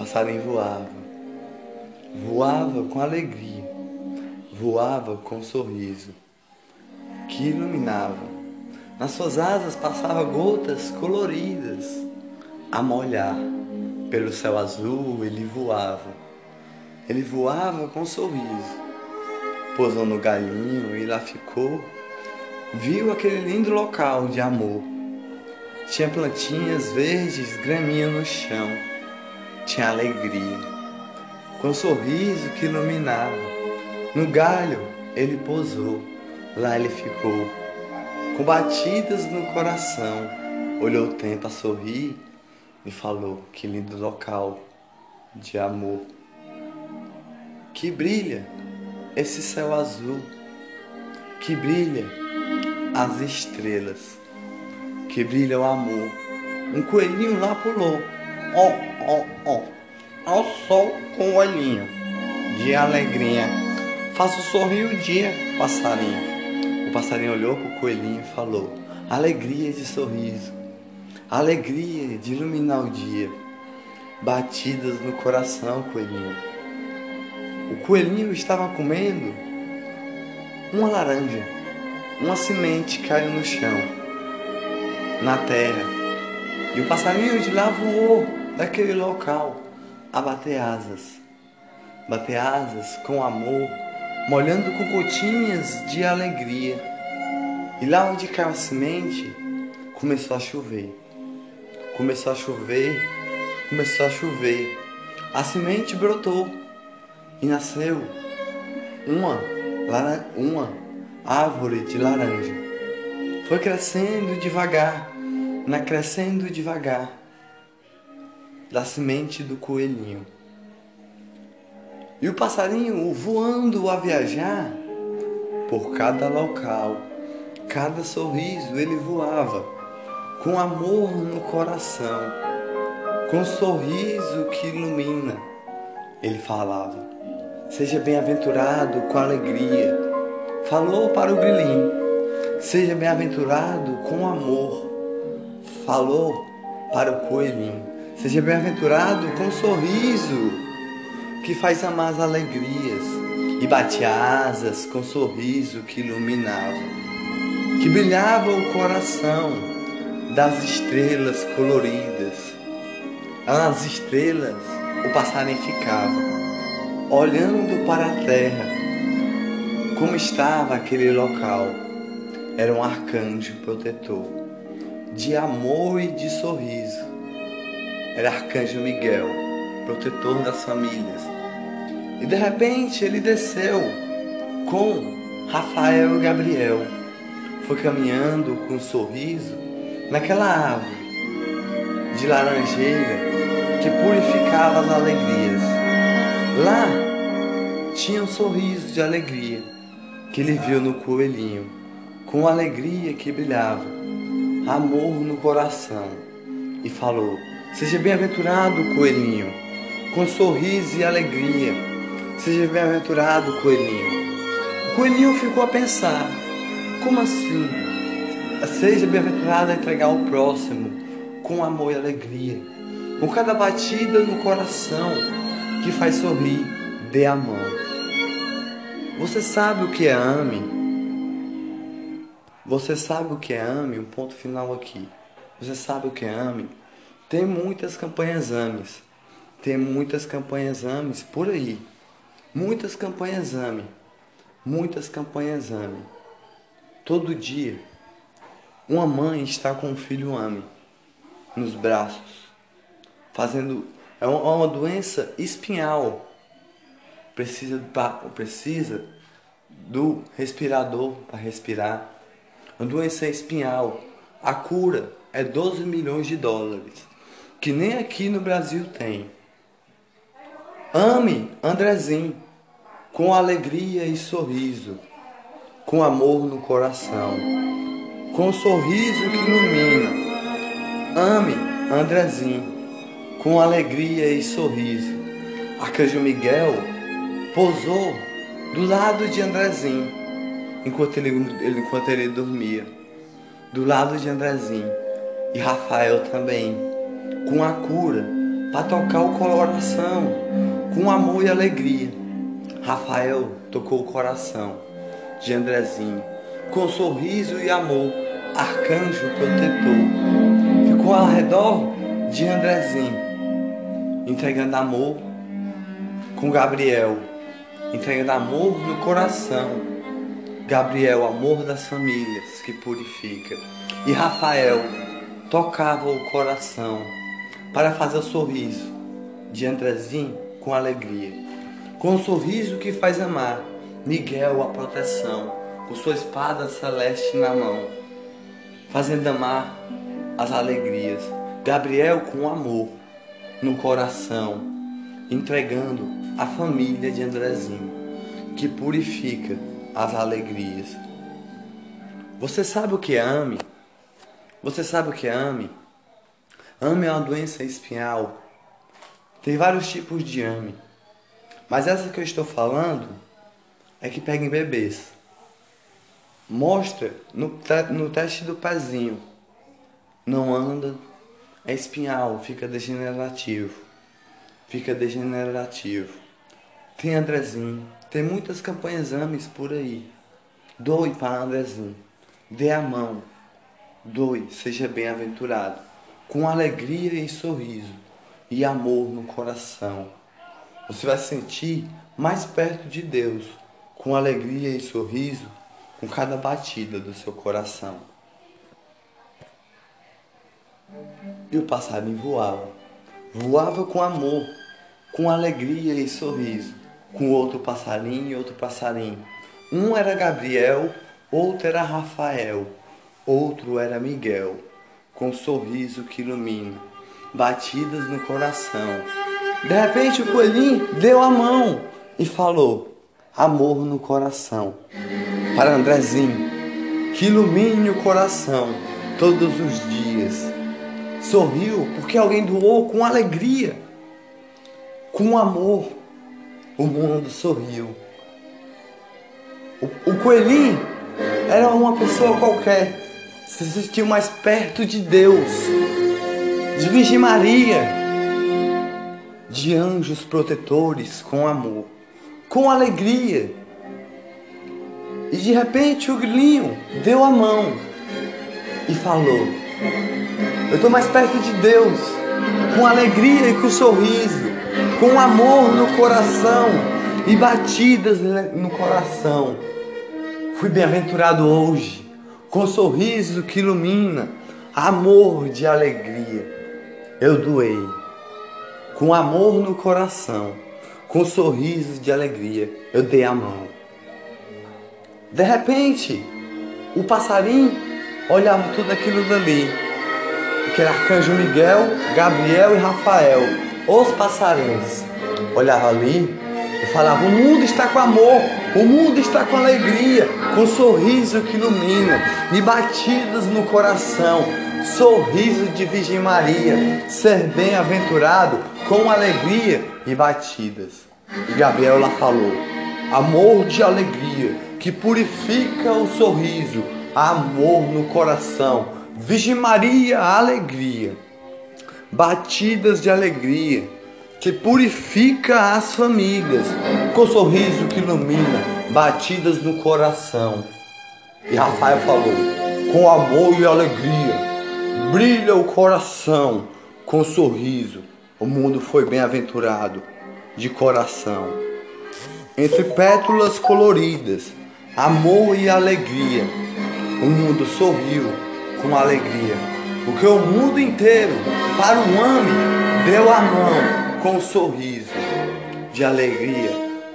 passarinho voava. Voava com alegria, voava com um sorriso que iluminava. Nas suas asas passava gotas coloridas a molhar. Pelo céu azul ele voava. Ele voava com um sorriso. Pousou no galinho e lá ficou. Viu aquele lindo local de amor. Tinha plantinhas verdes, graminha no chão. Tinha alegria. Com um sorriso que iluminava. No galho ele pousou. Lá ele ficou. Com batidas no coração. Olhou o tempo a sorrir e falou: Que lindo local de amor. Que brilha esse céu azul. Que brilha as estrelas. Que brilha o amor. Um coelhinho lá pulou. Ó, ó, ó. Ao sol com o olhinho de alegria. Faço sorrir o dia, passarinho. O passarinho olhou pro coelhinho e falou: Alegria de sorriso alegria de iluminar o dia, batidas no coração, coelhinho. O coelhinho estava comendo uma laranja, uma semente caiu no chão, na terra, e o passarinho de lá voou daquele local a bater asas, bater asas com amor, molhando com gotinhas de alegria. E lá onde caiu a semente, começou a chover. Começou a chover, começou a chover. A semente brotou e nasceu uma, uma árvore de laranja. Foi crescendo devagar, na crescendo devagar, da semente do coelhinho. E o passarinho voando a viajar por cada local, cada sorriso ele voava com amor no coração, com sorriso que ilumina. Ele falava: Seja bem-aventurado com alegria. Falou para o grilinho: Seja bem-aventurado com amor. Falou para o coelhinho: Seja bem-aventurado com um sorriso que faz amar as alegrias. E bate asas com um sorriso que iluminava, que brilhava o coração das estrelas coloridas. Nas estrelas o passarinho ficava, olhando para a terra, como estava aquele local. Era um arcanjo protetor, de amor e de sorriso. Era arcanjo Miguel, protetor das famílias. E de repente ele desceu com Rafael e Gabriel. Foi caminhando com um sorriso naquela árvore de laranjeira que purificava as alegrias. Lá tinha um sorriso de alegria que ele viu no coelhinho, com alegria que brilhava, amor no coração, e falou: Seja bem-aventurado, coelhinho, com sorriso e alegria. Seja bem-aventurado, coelhinho. O coelhinho ficou a pensar: Como assim? Seja bem-aventurado a entregar ao próximo com amor e alegria, com cada batida no coração que faz sorrir, dê a mão. Você sabe o que é ame? Você sabe o que é ame? Um ponto final aqui. Você sabe o que é ame? Tem muitas campanhas ames. Tem muitas campanhas ames por aí. Muitas campanhas ame. Muitas campanhas ame. Todo dia uma mãe está com um filho ame nos braços, fazendo é uma doença espinhal. Precisa precisa do respirador para respirar. Uma doença espinhal. A cura é 12 milhões de dólares, que nem aqui no Brasil tem. Ame Andrezinho com alegria e sorriso, com amor no coração com um sorriso que ilumina. Ame Andrezinho, com alegria e sorriso. Arcanjo Miguel pousou do lado de Andrezinho, enquanto ele, enquanto ele dormia. Do lado de Andrezinho. E Rafael também, com a cura para tocar o coração com amor e alegria. Rafael tocou o coração de Andrezinho com sorriso e amor, arcanjo protetor. Ficou ao redor de Andrezinho, entregando amor com Gabriel, entregando amor no coração. Gabriel, amor das famílias que purifica. E Rafael tocava o coração para fazer o sorriso de Andrezinho com alegria. Com o sorriso que faz amar, Miguel a proteção, com sua espada celeste na mão, fazendo amar as alegrias. Gabriel com amor no coração, entregando a família de Andrezinho, que purifica as alegrias. Você sabe o que é AME? Você sabe o que é AME? AME é uma doença espinhal. Tem vários tipos de AME. Mas essa que eu estou falando é que pega em bebês. Mostra no, no teste do pezinho. Não anda, é espinhal, fica degenerativo. Fica degenerativo. Tem Andrezinho, tem muitas campanhas AMES por aí. Doe para Andrezinho. Dê a mão. Doe, seja bem-aventurado com alegria e sorriso e amor no coração. Você vai sentir mais perto de Deus, com alegria e sorriso, com cada batida do seu coração. E o passarinho voava. Voava com amor, com alegria e sorriso, com outro passarinho e outro passarinho. Um era Gabriel, outro era Rafael, outro era Miguel com um sorriso que ilumina, batidas no coração. De repente o coelhinho deu a mão e falou: Amor no coração. Para Andrezinho, que ilumine o coração todos os dias. Sorriu porque alguém doou com alegria, com amor. O mundo sorriu. O, o coelhinho era uma pessoa qualquer se sentiu mais perto de Deus, de Virgem Maria, de anjos protetores com amor, com alegria. E de repente o grilinho deu a mão e falou: Eu estou mais perto de Deus, com alegria e com sorriso, com amor no coração e batidas no coração. Fui bem-aventurado hoje com sorriso que ilumina, amor de alegria. Eu doei, com amor no coração, com sorriso de alegria, eu dei a mão. De repente, o passarinho olhava tudo aquilo dali. Aquele arcanjo Miguel, Gabriel e Rafael, os passarinhos, olhava ali e falava: O mundo está com amor, o mundo está com alegria, com sorriso que ilumina e batidas no coração. Sorriso de Virgem Maria, ser bem-aventurado com alegria e batidas. E Gabriel lá falou: amor de alegria que purifica o sorriso, amor no coração. Virgem Maria, alegria, batidas de alegria que purifica as famílias, com sorriso que ilumina, batidas no coração. E Rafael falou: com amor e alegria, brilha o coração, com sorriso. O mundo foi bem-aventurado de coração. Entre pétalas coloridas, amor e alegria, o mundo sorriu com alegria, porque o mundo inteiro, para o homem, deu a mão com um sorriso de alegria,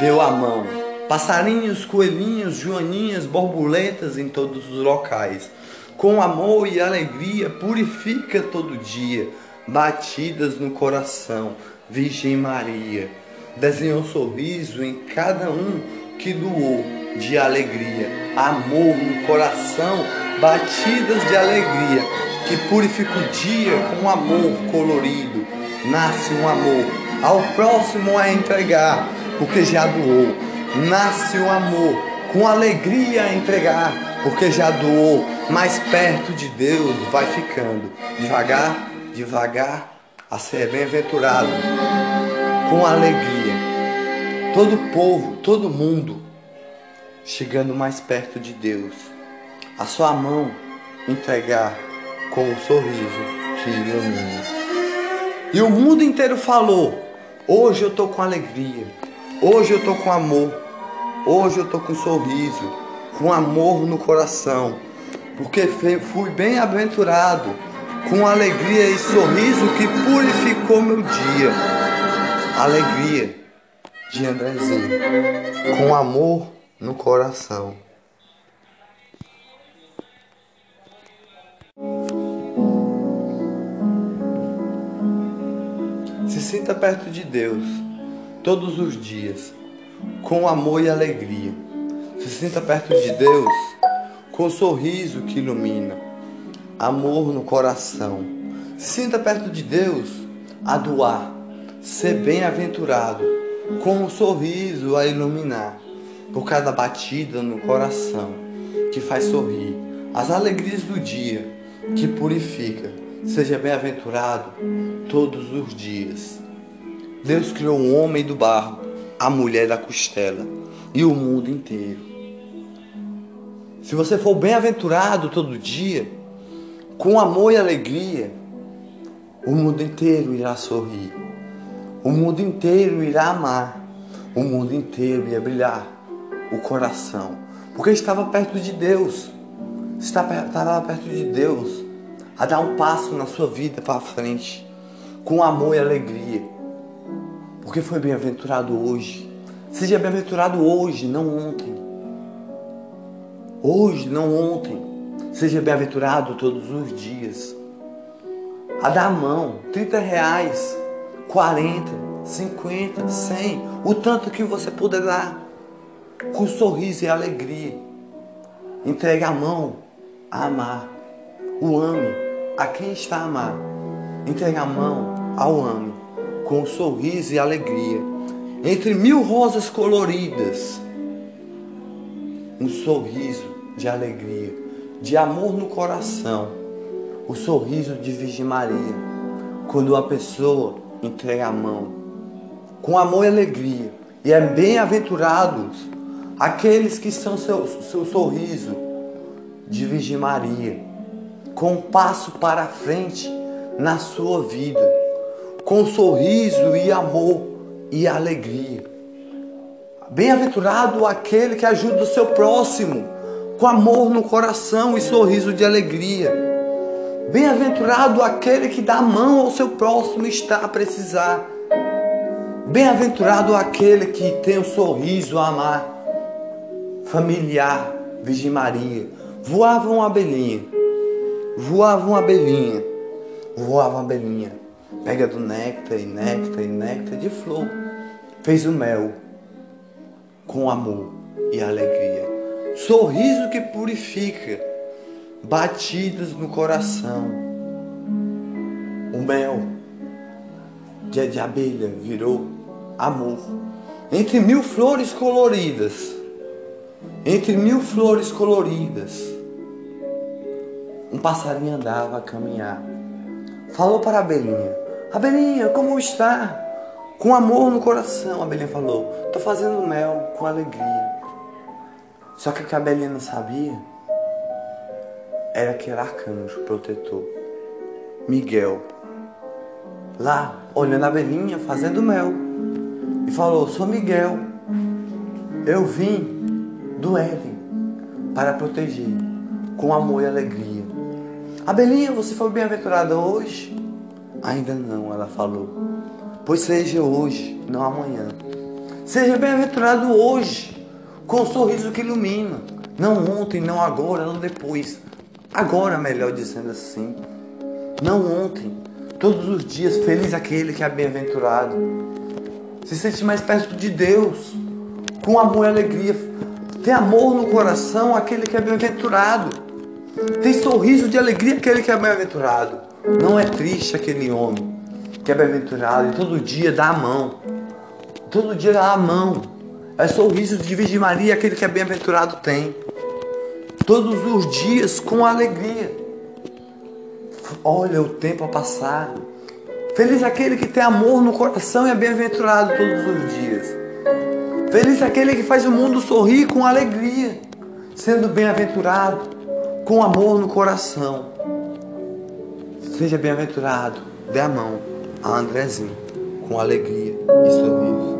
deu a mão. Passarinhos, coelhinhos, joaninhas, borboletas em todos os locais. Com amor e alegria, purifica todo dia, batidas no coração, Virgem Maria. Desenhou um sorriso em cada um que doou de alegria, amor no coração, batidas de alegria, que purifica o dia com amor colorido, nasce um amor ao próximo a entregar, porque já doou. Nasce um amor com alegria a entregar, porque já doou. Mais perto de Deus vai ficando, devagar, devagar, a ser bem-aventurado com alegria. Todo povo, todo mundo chegando mais perto de Deus. A sua mão entregar com um sorriso que ilumina. E o mundo inteiro falou: hoje eu tô com alegria, hoje eu tô com amor, hoje eu tô com sorriso, com amor no coração, porque fui bem-aventurado com alegria e sorriso que purificou meu dia. Alegria de Andrezinho, com amor no coração. Sinta perto de Deus todos os dias, com amor e alegria. Se sinta perto de Deus com um sorriso que ilumina, amor no coração. Se sinta perto de Deus a doar, ser bem-aventurado, com um sorriso a iluminar, por cada batida no coração que faz sorrir, as alegrias do dia que purifica. Seja bem-aventurado todos os dias. Deus criou o homem do barro, a mulher da costela e o mundo inteiro. Se você for bem-aventurado todo dia, com amor e alegria, o mundo inteiro irá sorrir. O mundo inteiro irá amar. O mundo inteiro irá brilhar o coração. Porque estava perto de Deus. Estava perto de Deus. A dar um passo na sua vida para frente. Com amor e alegria. Porque foi bem-aventurado hoje. Seja bem-aventurado hoje, não ontem. Hoje, não ontem. Seja bem-aventurado todos os dias. A dar a mão, 30 reais, 40, 50, 100, o tanto que você puder dar, com sorriso e alegria. Entregue a mão a amar. O ame a quem está a amar. Entregue a mão ao ame, com sorriso e alegria. Entre mil rosas coloridas, um sorriso de alegria, de amor no coração, o sorriso de Virgem Maria, quando uma pessoa entrega a mão com amor e alegria, e é bem-aventurados aqueles que são seu, seu sorriso de Virgem Maria, com um passo para frente na sua vida, com sorriso e amor e alegria. Bem-aventurado aquele que ajuda o seu próximo com amor no coração e sorriso de alegria. Bem-aventurado aquele que dá a mão ao seu próximo e está a precisar. Bem-aventurado aquele que tem um sorriso a amar. Familiar, Virgem Maria. Voava uma abelhinha. Voava uma abelhinha. Voava uma abelhinha. Pega do néctar e néctar e néctar de flor. Fez o mel com amor e alegria sorriso que purifica, batidas no coração. O mel de, de abelha virou amor. Entre mil flores coloridas, entre mil flores coloridas, um passarinho andava a caminhar. Falou para a abelhinha: Abelhinha, como está? Com amor no coração, a abelhinha falou: Estou fazendo mel com alegria. Só que o que a Belinha não sabia era que era arcanjo protetor. Miguel. Lá, olhando a Belinha, fazendo mel. E falou: Sou Miguel. Eu vim do Éden para proteger com amor e alegria. Abelinha, você foi bem-aventurada hoje? Ainda não, ela falou. Pois seja hoje, não amanhã. Seja bem-aventurado hoje com um sorriso que ilumina. Não ontem, não agora, não depois. Agora, melhor dizendo assim. Não ontem. Todos os dias, feliz aquele que é bem-aventurado. Se sente mais perto de Deus. Com amor e alegria. Tem amor no coração aquele que é bem-aventurado. Tem sorriso de alegria aquele que é bem-aventurado. Não é triste aquele homem que é bem-aventurado e todo dia dá a mão. Todo dia dá a mão. É sorriso de Virgem Maria aquele que é bem-aventurado tem. Todos os dias com alegria. Olha o tempo a passar. Feliz aquele que tem amor no coração e é bem-aventurado todos os dias. Feliz aquele que faz o mundo sorrir com alegria, sendo bem-aventurado, com amor no coração. Seja bem-aventurado. Dê a mão a Andrezinho com alegria e sorriso.